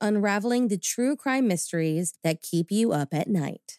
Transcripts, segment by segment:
unraveling the true crime mysteries that keep you up at night.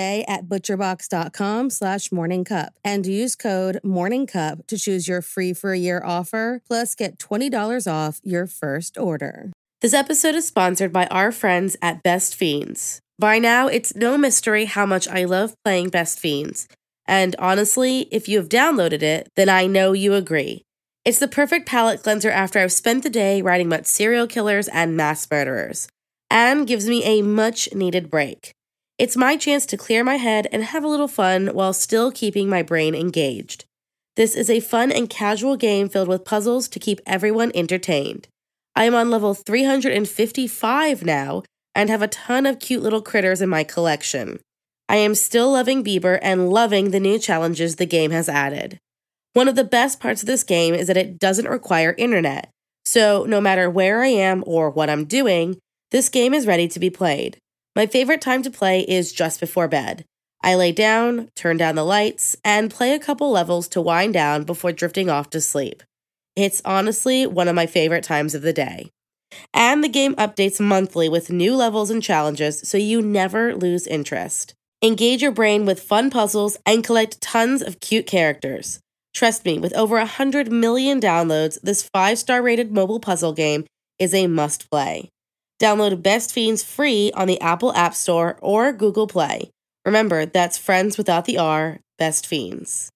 at butcherbox.com slash morningcup and use code morningcup to choose your free for a year offer plus get $20 off your first order. This episode is sponsored by our friends at Best Fiends. By now, it's no mystery how much I love playing Best Fiends. And honestly, if you have downloaded it, then I know you agree. It's the perfect palate cleanser after I've spent the day writing about serial killers and mass murderers, and gives me a much needed break. It's my chance to clear my head and have a little fun while still keeping my brain engaged. This is a fun and casual game filled with puzzles to keep everyone entertained. I am on level 355 now and have a ton of cute little critters in my collection. I am still loving Bieber and loving the new challenges the game has added. One of the best parts of this game is that it doesn't require internet, so no matter where I am or what I'm doing, this game is ready to be played. My favorite time to play is just before bed. I lay down, turn down the lights, and play a couple levels to wind down before drifting off to sleep. It's honestly one of my favorite times of the day. And the game updates monthly with new levels and challenges so you never lose interest. Engage your brain with fun puzzles and collect tons of cute characters. Trust me, with over 100 million downloads, this 5 star rated mobile puzzle game is a must play. Download Best Fiends free on the Apple App Store or Google Play. Remember, that's friends without the R, Best Fiends.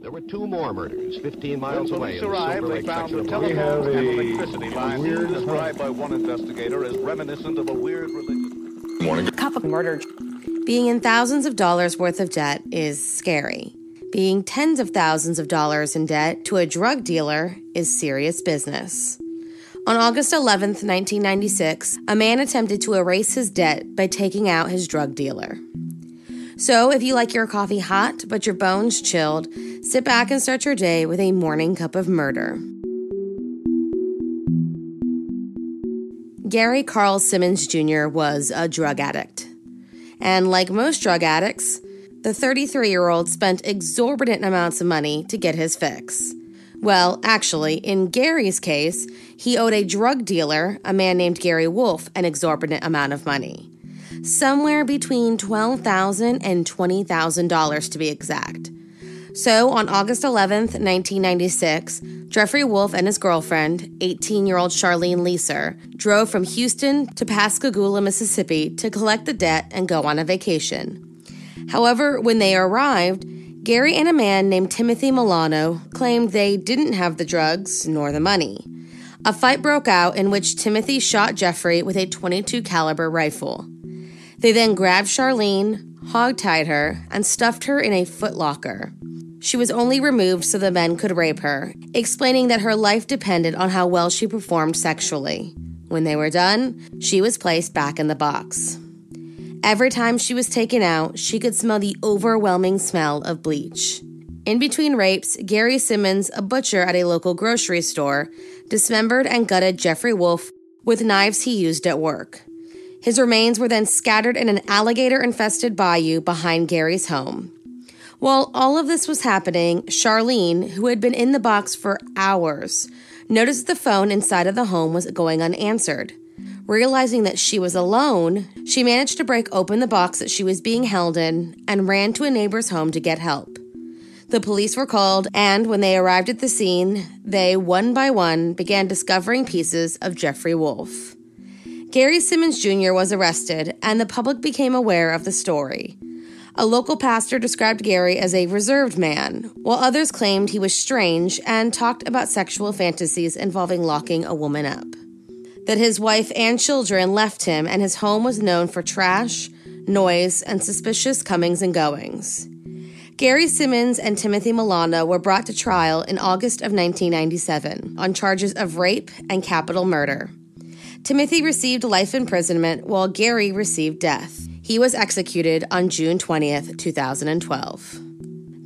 There were two more murders 15 miles when away. police in the arrived, Silver they found the section of telephones and electricity lines described by one investigator as reminiscent of a weird religion. Cup of murder. Being in thousands of dollars worth of debt is scary. Being tens of thousands of dollars in debt to a drug dealer is serious business. On August 11th, 1996, a man attempted to erase his debt by taking out his drug dealer. So, if you like your coffee hot but your bones chilled, sit back and start your day with a morning cup of murder. Gary Carl Simmons Jr. was a drug addict. And like most drug addicts, the 33 year old spent exorbitant amounts of money to get his fix. Well, actually, in Gary's case, he owed a drug dealer, a man named Gary Wolf, an exorbitant amount of money. Somewhere between $12,000 and $20,000 to be exact. So, on August 11th, 1996, Jeffrey Wolf and his girlfriend, 18 year old Charlene Leeser, drove from Houston to Pascagoula, Mississippi to collect the debt and go on a vacation. However, when they arrived, Gary and a man named Timothy Milano claimed they didn't have the drugs nor the money. A fight broke out in which Timothy shot Jeffrey with a 22 caliber rifle. They then grabbed Charlene, hogtied her, and stuffed her in a footlocker. She was only removed so the men could rape her, explaining that her life depended on how well she performed sexually. When they were done, she was placed back in the box. Every time she was taken out, she could smell the overwhelming smell of bleach. In between rapes, Gary Simmons, a butcher at a local grocery store, dismembered and gutted Jeffrey Wolf with knives he used at work. His remains were then scattered in an alligator infested bayou behind Gary's home. While all of this was happening, Charlene, who had been in the box for hours, noticed the phone inside of the home was going unanswered. Realizing that she was alone, she managed to break open the box that she was being held in and ran to a neighbor's home to get help. The police were called, and when they arrived at the scene, they, one by one, began discovering pieces of Jeffrey Wolf. Gary Simmons Jr. was arrested, and the public became aware of the story. A local pastor described Gary as a reserved man, while others claimed he was strange and talked about sexual fantasies involving locking a woman up. That his wife and children left him, and his home was known for trash, noise, and suspicious comings and goings. Gary Simmons and Timothy Milano were brought to trial in August of 1997 on charges of rape and capital murder. Timothy received life imprisonment while Gary received death. He was executed on June 20th, 2012.